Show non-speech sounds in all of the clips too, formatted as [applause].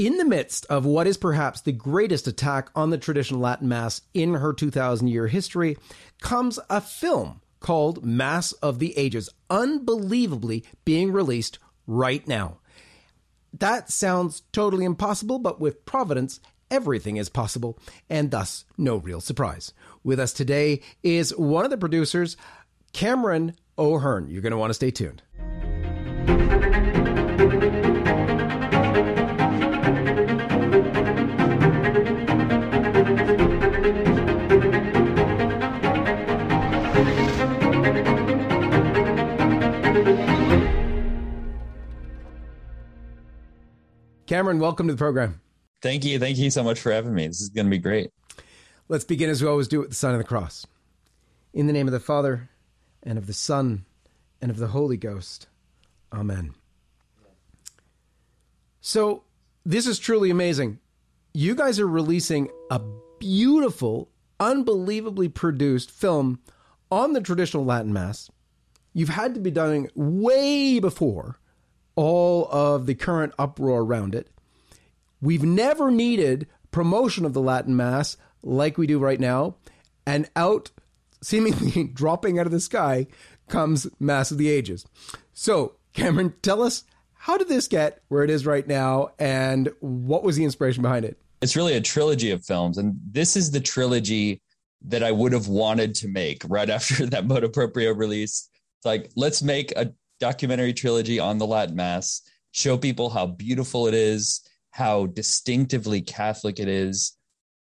In the midst of what is perhaps the greatest attack on the traditional Latin Mass in her 2,000 year history comes a film called Mass of the Ages, unbelievably being released right now. That sounds totally impossible, but with Providence, everything is possible, and thus no real surprise. With us today is one of the producers, Cameron O'Hearn. You're going to want to stay tuned. Cameron, welcome to the program. Thank you. Thank you so much for having me. This is going to be great. Let's begin as we always do with the sign of the cross. In the name of the Father, and of the Son, and of the Holy Ghost. Amen. So, this is truly amazing. You guys are releasing a beautiful, unbelievably produced film on the traditional Latin Mass. You've had to be done way before all of the current uproar around it. We've never needed promotion of the Latin Mass like we do right now. And out, seemingly [laughs] dropping out of the sky, comes Mass of the Ages. So, Cameron, tell us how did this get where it is right now and what was the inspiration behind it? It's really a trilogy of films. And this is the trilogy that I would have wanted to make right [laughs] after that Motu Proprio release. It's like, let's make a documentary trilogy on the Latin Mass, show people how beautiful it is, how distinctively Catholic it is.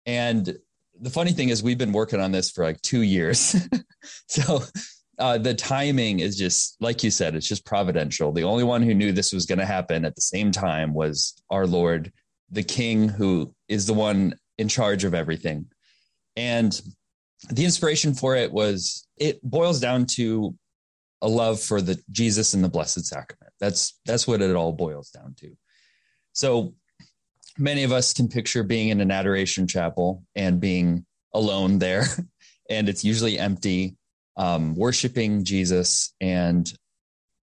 And the funny thing is, we've been working on this for like two years. [laughs] so uh, the timing is just, like you said, it's just providential. The only one who knew this was going to happen at the same time was our Lord, the King, who is the one in charge of everything. And the inspiration for it was it boils down to a love for the Jesus and the Blessed Sacrament. That's that's what it all boils down to. So many of us can picture being in an adoration chapel and being alone there, [laughs] and it's usually empty, um, worshiping Jesus. And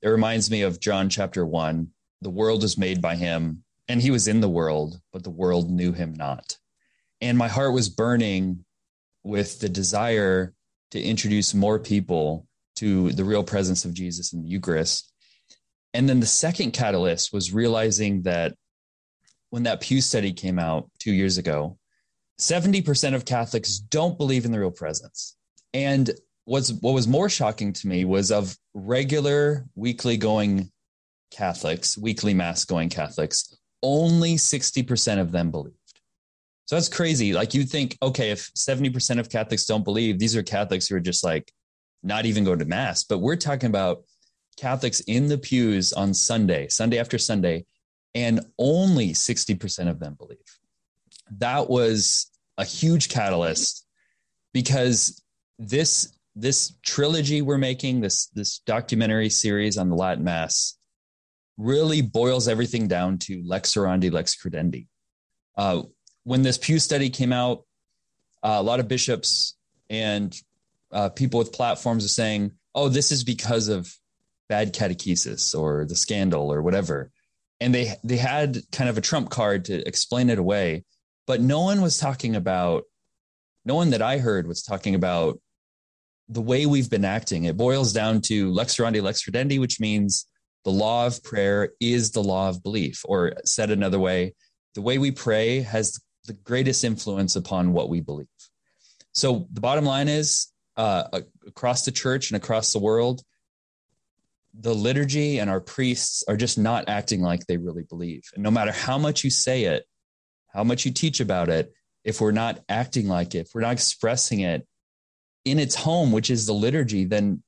it reminds me of John chapter one. The world was made by him, and he was in the world, but the world knew him not. And my heart was burning with the desire to introduce more people to the real presence of Jesus in the Eucharist. And then the second catalyst was realizing that when that Pew study came out two years ago, 70% of Catholics don't believe in the real presence. And what's, what was more shocking to me was of regular weekly going Catholics, weekly Mass going Catholics, only 60% of them believed. So that's crazy. Like you'd think, okay, if 70% of Catholics don't believe, these are Catholics who are just like not even go to mass, but we're talking about Catholics in the pews on Sunday, Sunday after Sunday, and only 60% of them believe. That was a huge catalyst because this this trilogy we're making, this this documentary series on the Latin Mass, really boils everything down to lex orandi, lex credendi. Uh, when this Pew study came out, uh, a lot of bishops and uh, people with platforms are saying, "Oh, this is because of bad catechesis or the scandal or whatever," and they they had kind of a trump card to explain it away, but no one was talking about. No one that I heard was talking about the way we've been acting. It boils down to lex orandi, lex credendi, which means the law of prayer is the law of belief, or said another way, the way we pray has the greatest influence upon what we believe. So the bottom line is uh, across the church and across the world, the liturgy and our priests are just not acting like they really believe. And no matter how much you say it, how much you teach about it, if we're not acting like it, if we're not expressing it in its home, which is the liturgy, then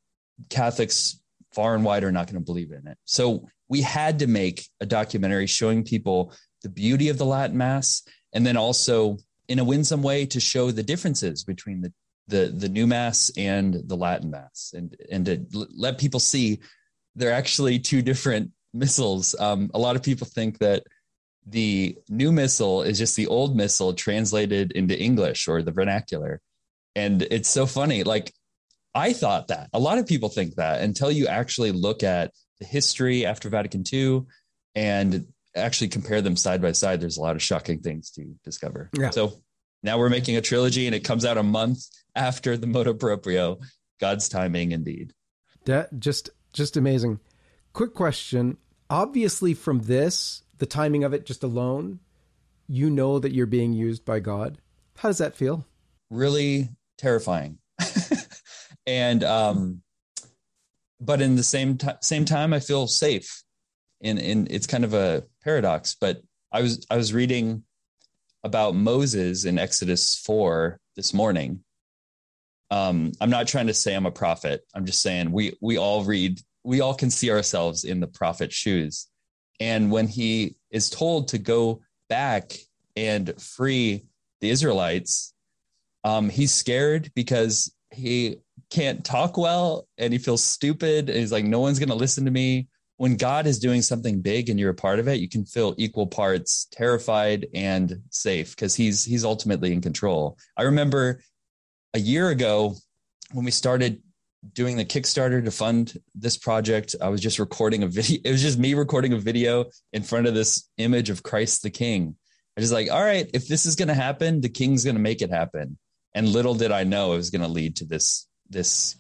Catholics far and wide are not going to believe in it. So we had to make a documentary showing people the beauty of the Latin Mass and then also in a winsome way to show the differences between the the the new mass and the Latin mass, and and to let people see they're actually two different missals. Um, a lot of people think that the new missal is just the old missal translated into English or the vernacular, and it's so funny. Like I thought that a lot of people think that until you actually look at the history after Vatican II and actually compare them side by side, there's a lot of shocking things to discover. Yeah. So now we're making a trilogy and it comes out a month after the motu proprio. God's timing indeed. That just just amazing. Quick question. Obviously from this, the timing of it just alone, you know that you're being used by God. How does that feel? Really terrifying. [laughs] and um but in the same t- same time I feel safe. And in it's kind of a paradox, but I was I was reading about Moses in Exodus 4 this morning. Um, I'm not trying to say I'm a prophet. I'm just saying we we all read, we all can see ourselves in the prophet's shoes. And when he is told to go back and free the Israelites, um, he's scared because he can't talk well and he feels stupid. And he's like, no one's going to listen to me when God is doing something big and you're a part of it, you can feel equal parts terrified and safe because he's he's ultimately in control. I remember a year ago when we started doing the Kickstarter to fund this project, I was just recording a video. It was just me recording a video in front of this image of Christ the King. I was just like, all right, if this is going to happen, the King's going to make it happen. And little did I know it was going to lead to this this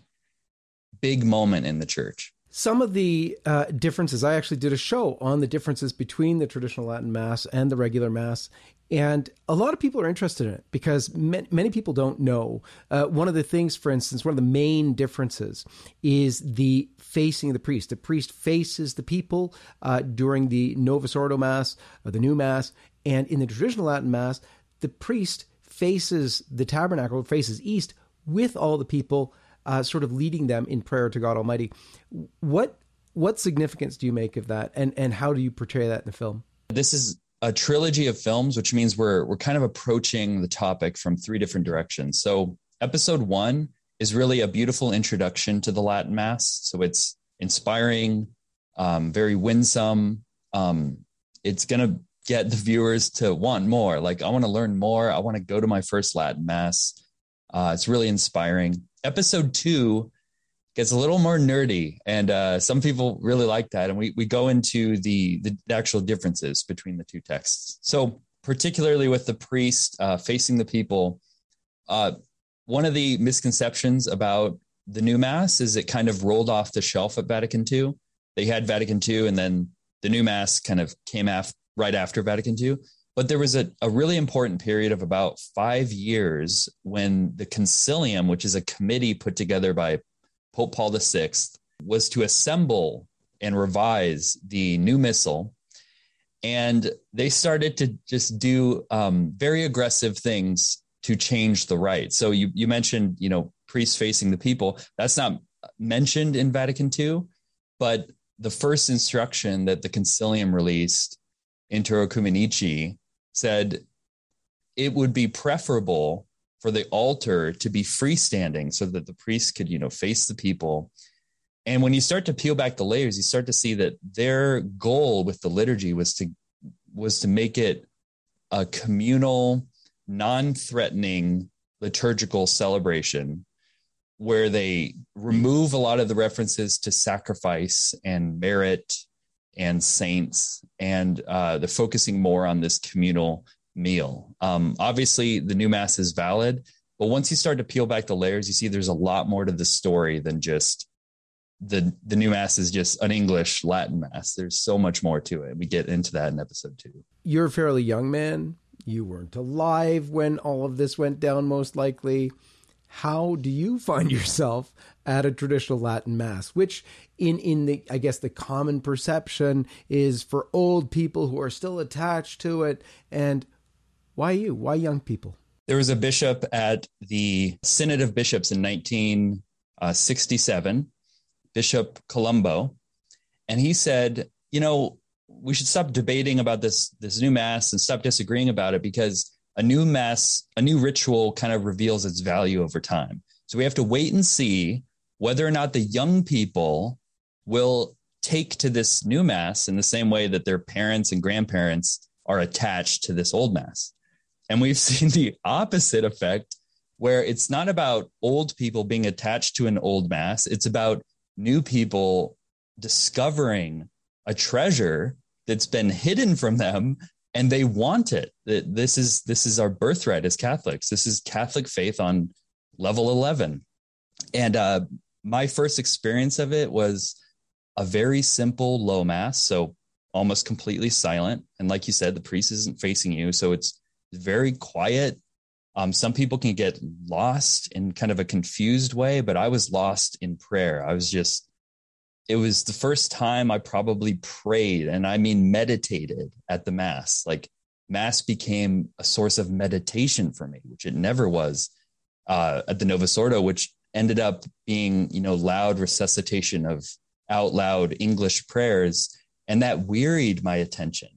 big moment in the church some of the uh, differences. I actually did a show on the differences between the traditional Latin Mass and the regular Mass. And a lot of people are interested in it because many people don't know. Uh, one of the things, for instance, one of the main differences is the facing of the priest. The priest faces the people uh, during the Novus Ordo Mass, or the new Mass. And in the traditional Latin Mass, the priest faces the tabernacle, faces east with all the people uh, sort of leading them in prayer to God Almighty. What what significance do you make of that, and and how do you portray that in the film? This is a trilogy of films, which means we're we're kind of approaching the topic from three different directions. So episode one is really a beautiful introduction to the Latin Mass. So it's inspiring, um, very winsome. Um, it's gonna get the viewers to want more. Like I want to learn more. I want to go to my first Latin Mass. Uh, it's really inspiring episode two gets a little more nerdy, and uh, some people really like that. And we we go into the the actual differences between the two texts. So particularly with the priest uh, facing the people, uh, one of the misconceptions about the new mass is it kind of rolled off the shelf at Vatican II. They had Vatican II, and then the new mass kind of came af- right after Vatican II. But there was a, a really important period of about five years when the Consilium, which is a committee put together by Pope Paul VI, was to assemble and revise the new missal. And they started to just do um, very aggressive things to change the rite. So you, you mentioned, you know, priests facing the people. That's not mentioned in Vatican II, but the first instruction that the Consilium released, Inter Oecumenici, said it would be preferable for the altar to be freestanding so that the priest could, you know, face the people. And when you start to peel back the layers, you start to see that their goal with the liturgy was to was to make it a communal, non-threatening liturgical celebration where they remove a lot of the references to sacrifice and merit and saints, and uh, they're focusing more on this communal meal. Um, obviously, the new mass is valid, but once you start to peel back the layers, you see there's a lot more to the story than just the the new mass is just an English Latin mass. There's so much more to it. We get into that in episode two. You're a fairly young man. You weren't alive when all of this went down, most likely. How do you find yourself at a traditional Latin mass, which in in the I guess the common perception is for old people who are still attached to it and why you? Why young people? There was a bishop at the Synod of Bishops in 1967, uh, Bishop Colombo, and he said, you know, we should stop debating about this this new mass and stop disagreeing about it because a new mass, a new ritual kind of reveals its value over time. So we have to wait and see whether or not the young people will take to this new mass in the same way that their parents and grandparents are attached to this old mass. And we've [laughs] seen the opposite effect where it's not about old people being attached to an old mass, it's about new people discovering a treasure that's been hidden from them and they want it. This is this is our birthright as Catholics. This is Catholic faith on level 11. And uh, my first experience of it was a very simple low mass, so almost completely silent. And like you said, the priest isn't facing you, so it's very quiet. Um, some people can get lost in kind of a confused way, but I was lost in prayer. I was just, it was the first time I probably prayed, and I mean meditated at the Mass. Like, Mass became a source of meditation for me, which it never was uh, at the Novus Ordo, which ended up being, you know, loud resuscitation of out loud English prayers. And that wearied my attention.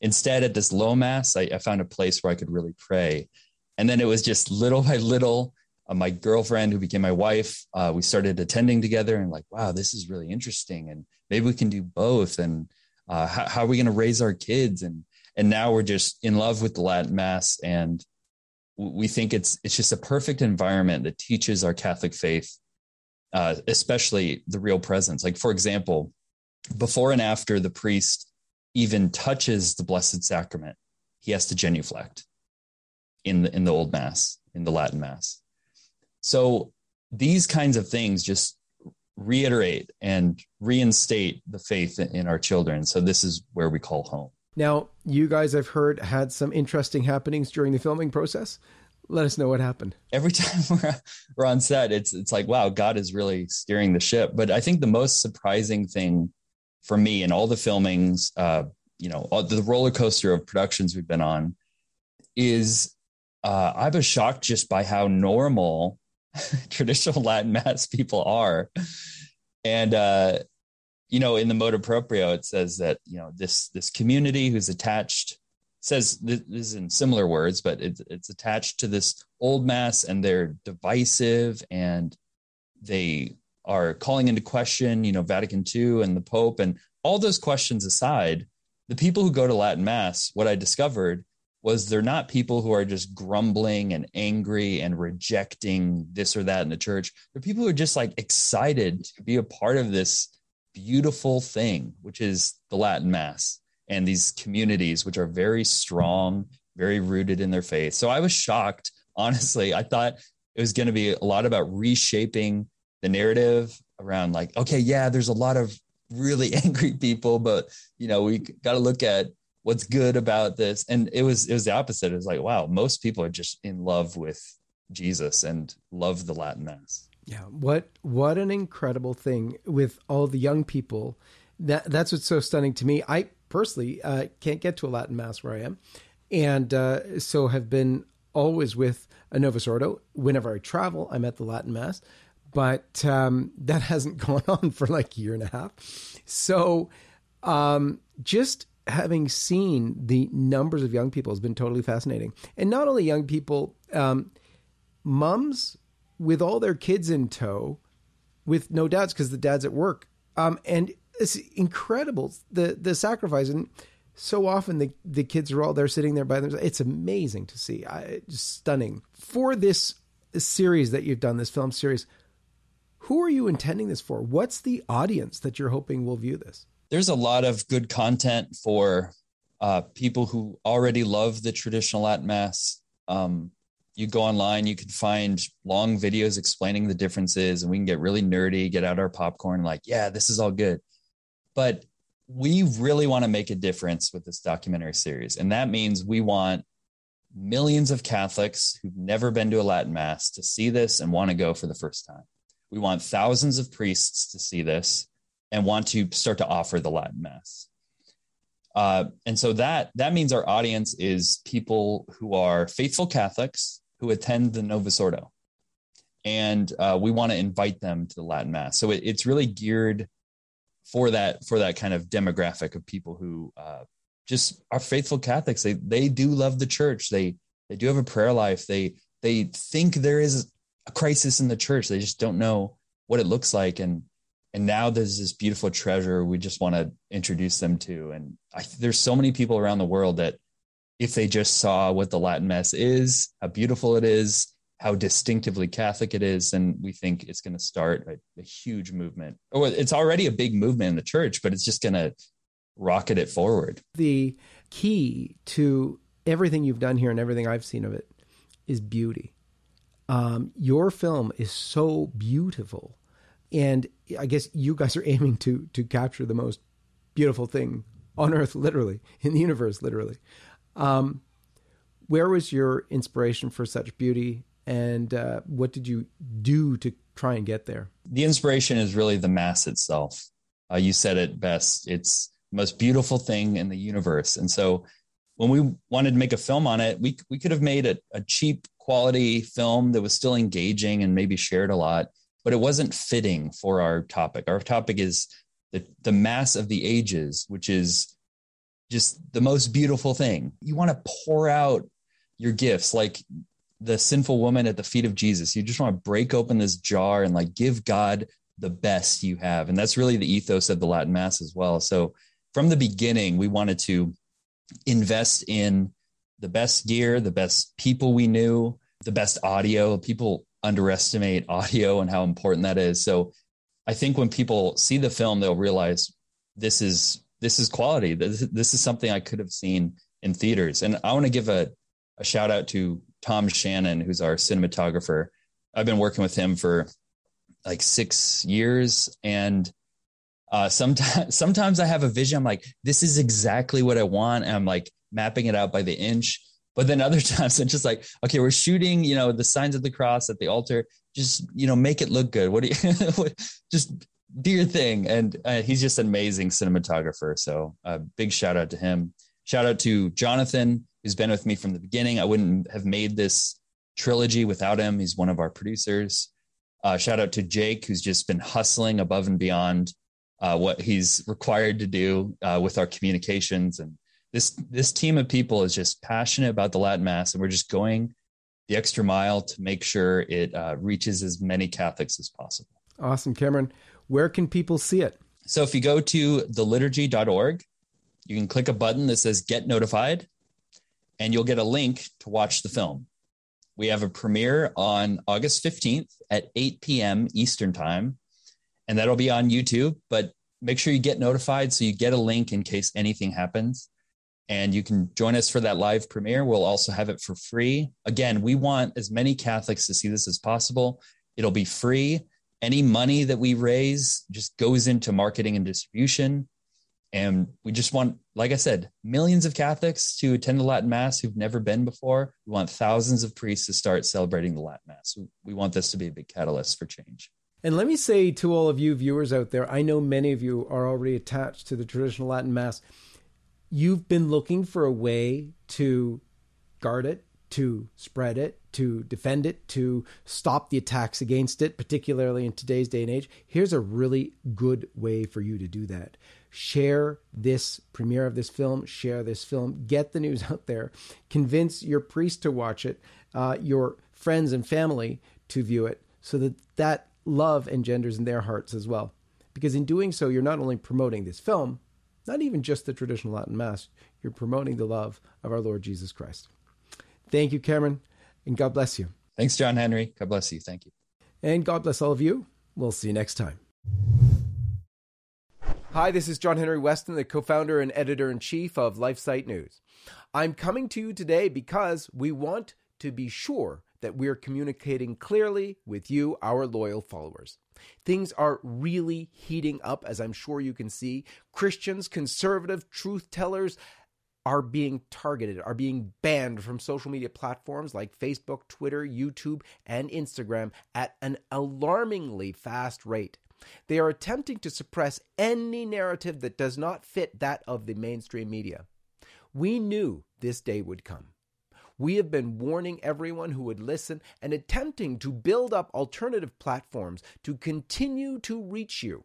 Instead, at this low mass, I, I found a place where I could really pray. And then it was just little by little, uh, my girlfriend, who became my wife, uh, we started attending together and like, wow, this is really interesting. And maybe we can do both. And uh, how, how are we going to raise our kids? And and now we're just in love with the Latin Mass, and we think it's it's just a perfect environment that teaches our Catholic faith, uh, especially the real presence. Like for example, before and after the priest even touches the Blessed Sacrament, he has to genuflect in the in the Old Mass, in the Latin Mass. So these kinds of things just reiterate and reinstate the faith in our children. So this is where we call home. Now, you guys, I've heard, had some interesting happenings during the filming process. Let us know what happened. Every [laughs] time we're, we're on set, it's it's like, wow, God is really steering the ship. But I think the most surprising thing for me in all the filmings, uh, you know, the roller coaster of productions we've been on, is uh, I was shocked just by how normal [laughs] traditional Latin mass people are, and uh, you know, in the motu proprio, it says that you know this this community who's attached says this is in similar words, but it's it's attached to this old mass, and they're divisive, and they are calling into question, you know, Vatican II and the Pope, and all those questions aside, the people who go to Latin Mass, what I discovered was they're not people who are just grumbling and angry and rejecting this or that in the church. They're people who are just like excited to be a part of this beautiful thing, which is the Latin Mass and these communities, which are very strong, very rooted in their faith. So I was shocked, honestly. I thought it was going to be a lot about reshaping the narrative around, like, okay, yeah, there's a lot of really [laughs] angry people, but you know, we got to look at what's good about this. And it was it was the opposite. It was like, wow, most people are just in love with Jesus and love the Latin Mass. Yeah, what what an incredible thing with all the young people. That that's what's so stunning to me. I personally uh, can't get to a Latin mass where I am, and uh, so have been always with a Novus Ordo. Whenever I travel, I'm at the Latin mass, but um, that [laughs] hasn't gone on for like a year and a half. So, um, just having seen the numbers of young people has been totally fascinating, and not only young people, um, mums with all their kids in tow, with no dads because the dad's at work. Um, and it's incredible the the sacrifice and so often the the kids are all there sitting there by themselves. It's amazing to see. I, stunning for this series that you've done, this film series. Who are you intending this for? What's the audience that you're hoping will view this? There's a lot of good content for uh, people who already love the traditional Latin Mass. Um, you go online, you can find long videos explaining the differences, and we can get really nerdy, get out our popcorn, like, yeah, this is all good. But we really want to make a difference with this documentary series. And that means we want millions of Catholics who've never been to a Latin Mass to see this and want to go for the first time. We want thousands of priests to see this and want to start to offer the Latin Mass. Uh, and so that that means our audience is people who are faithful Catholics who attend the Novus Ordo. And uh, we want to invite them to the Latin Mass. So it, it's really geared for that for that kind of demographic of people who uh, just are faithful Catholics. They they do love the church. They they do have a prayer life. They they think there is a crisis in the church. They just don't know what it looks like. And and now there's this beautiful treasure we just want to introduce them to. And I, there's so many people around the world that if they just saw what the Latin Mass is, how beautiful it is, how distinctively Catholic it is, then we think it's going to start a, a, huge movement. Or it's already a big movement in the church, but it's just going to rocket it forward. The key to everything you've done here and everything I've seen of it is beauty. Um, your film is so beautiful, and I guess you guys are aiming to to capture the most beautiful thing on Earth, literally in the universe, literally. Um, where was your inspiration for such beauty, and uh, what did you do to try and get there? The inspiration is really the mass itself. Uh, you said it best. It's the most beautiful thing in the universe, and so when we wanted to make a film on it, we we could have made a, a cheap quality film that was still engaging and maybe shared a lot, but it wasn't fitting for our topic. Our topic is the the mass of the ages, which is just the most beautiful thing. You want to pour out your gifts like the sinful woman at the feet of Jesus. You just want to break open this jar and like give God the best you have. And that's really the ethos of the Latin Mass as well. So from the beginning, we wanted to invest in the best gear, the best people we knew, the best audio. People underestimate audio and how important that is. So I think when people see the film, they'll realize this is this is quality. This, this is something I could have seen in theaters. And I want to give a, a shout out to Tom Shannon, who's our cinematographer. I've been working with him for like six years, and uh, sometimes [laughs] sometimes I have a vision. I'm like, this is exactly what I want, and I'm like mapping it out by the inch. But then other [laughs] times I'm just like, okay, we're shooting, you know, the signs of the cross at the altar. Just you know, make it look good. What do you [laughs] just your thing? And uh, he's just an amazing cinematographer. So a uh, big shout out to him. Shout out to Jonathan, who's been with me from the beginning. I wouldn't have made this trilogy without him. He's one of our producers. Uh, shout out to Jake, who's just been hustling above and beyond uh, what he's required to do uh, with our communications. And this this team of people is just passionate about the Latin Mass, and we're just going the extra mile to make sure it uh, reaches as many Catholics as possible. Awesome, Cameron. Where can people see it? So if you go to theliturgy.org, you can click a button that says Get Notified, and you'll get a link to watch the film. We have a premiere on August 15th at 8 p.m. Eastern Time and that'll be on YouTube. But make sure you get notified so you get a link in case anything happens. And you can join us for that live premiere. We'll also have it for free. Again, we want as many Catholics to see this as possible. It'll be free. Any money that we raise just goes into marketing and distribution. And we just want, like I said, millions of Catholics to attend the Latin Mass who've never been before. We want thousands of priests to start celebrating the Latin Mass. We want this to be a big catalyst for change. And let me say to all of you viewers out there, I know many of you are already attached to the traditional Latin Mass. You've been looking for a way to guard it, to spread it, to defend it, to stop the attacks against it, particularly in today's day and age. Here's a really good way for you to do that. Share this premiere of this film, share this film, get the news [laughs] out there, convince your priest to watch it, uh, your friends and family to view it, so that that love engenders in their hearts as well. Because in doing so, you're not only promoting this film, not even just the traditional Latin Mass, you're promoting the love of our Lord Jesus Christ. Thank you, Cameron, and God bless you. Thanks, John Henry. God bless you. Thank you. And God bless all of you. We'll see you next time. Hi, this is John Henry Weston, the co founder and editor in chief of LifeSite News. I'm coming to you today because we want to be sure that we're communicating clearly with you, our loyal followers. Things are really heating up, as I'm sure you can see. Christians, conservative truth tellers, are being targeted, are being banned from social media platforms like Facebook, Twitter, YouTube, and Instagram at an alarmingly fast rate. They are attempting to suppress any narrative that does not fit that of the mainstream media. We knew this day would come. We have been warning everyone who would listen and attempting to build up alternative platforms to continue to reach you.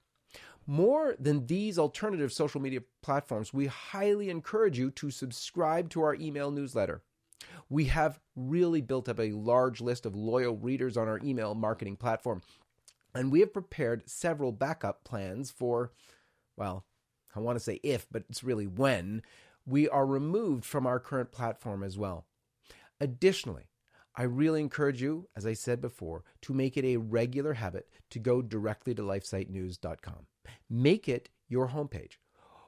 More than these alternative social media platforms, we highly encourage you to subscribe to our email newsletter. We have really built up a large list of loyal readers on our email marketing platform, and we have prepared several backup plans for, well, I want to say if, but it's really when, we are removed from our current platform as well. Additionally, I really encourage you, as I said before, to make it a regular habit to go directly to lifesitenews.com. Make it your homepage.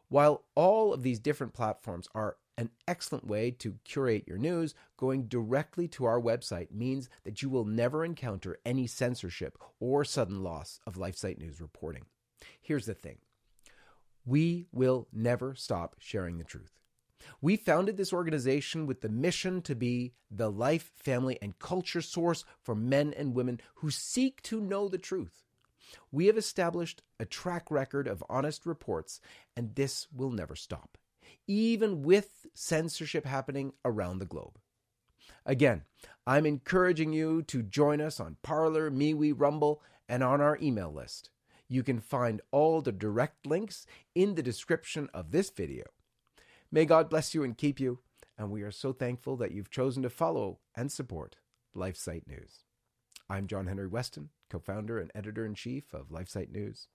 While all of these different platforms are an excellent way to curate your news, going directly to our website means that you will never encounter any censorship or sudden loss of LifeSite News reporting. Here's the thing we will never stop sharing the truth. We founded this organization with the mission to be the life, family, and culture source for men and women who seek to know the truth. We have established a track record of honest reports, and this will never stop, even with censorship happening around the globe. Again, I'm encouraging you to join us on Parler, MeWe, Rumble, and on our email list. You can find all the direct links in the description of this video. May God bless you and keep you, and we are so thankful that you've chosen to follow and support LifeSite News. I'm John Henry Weston, co founder and editor in chief of LifeSite News.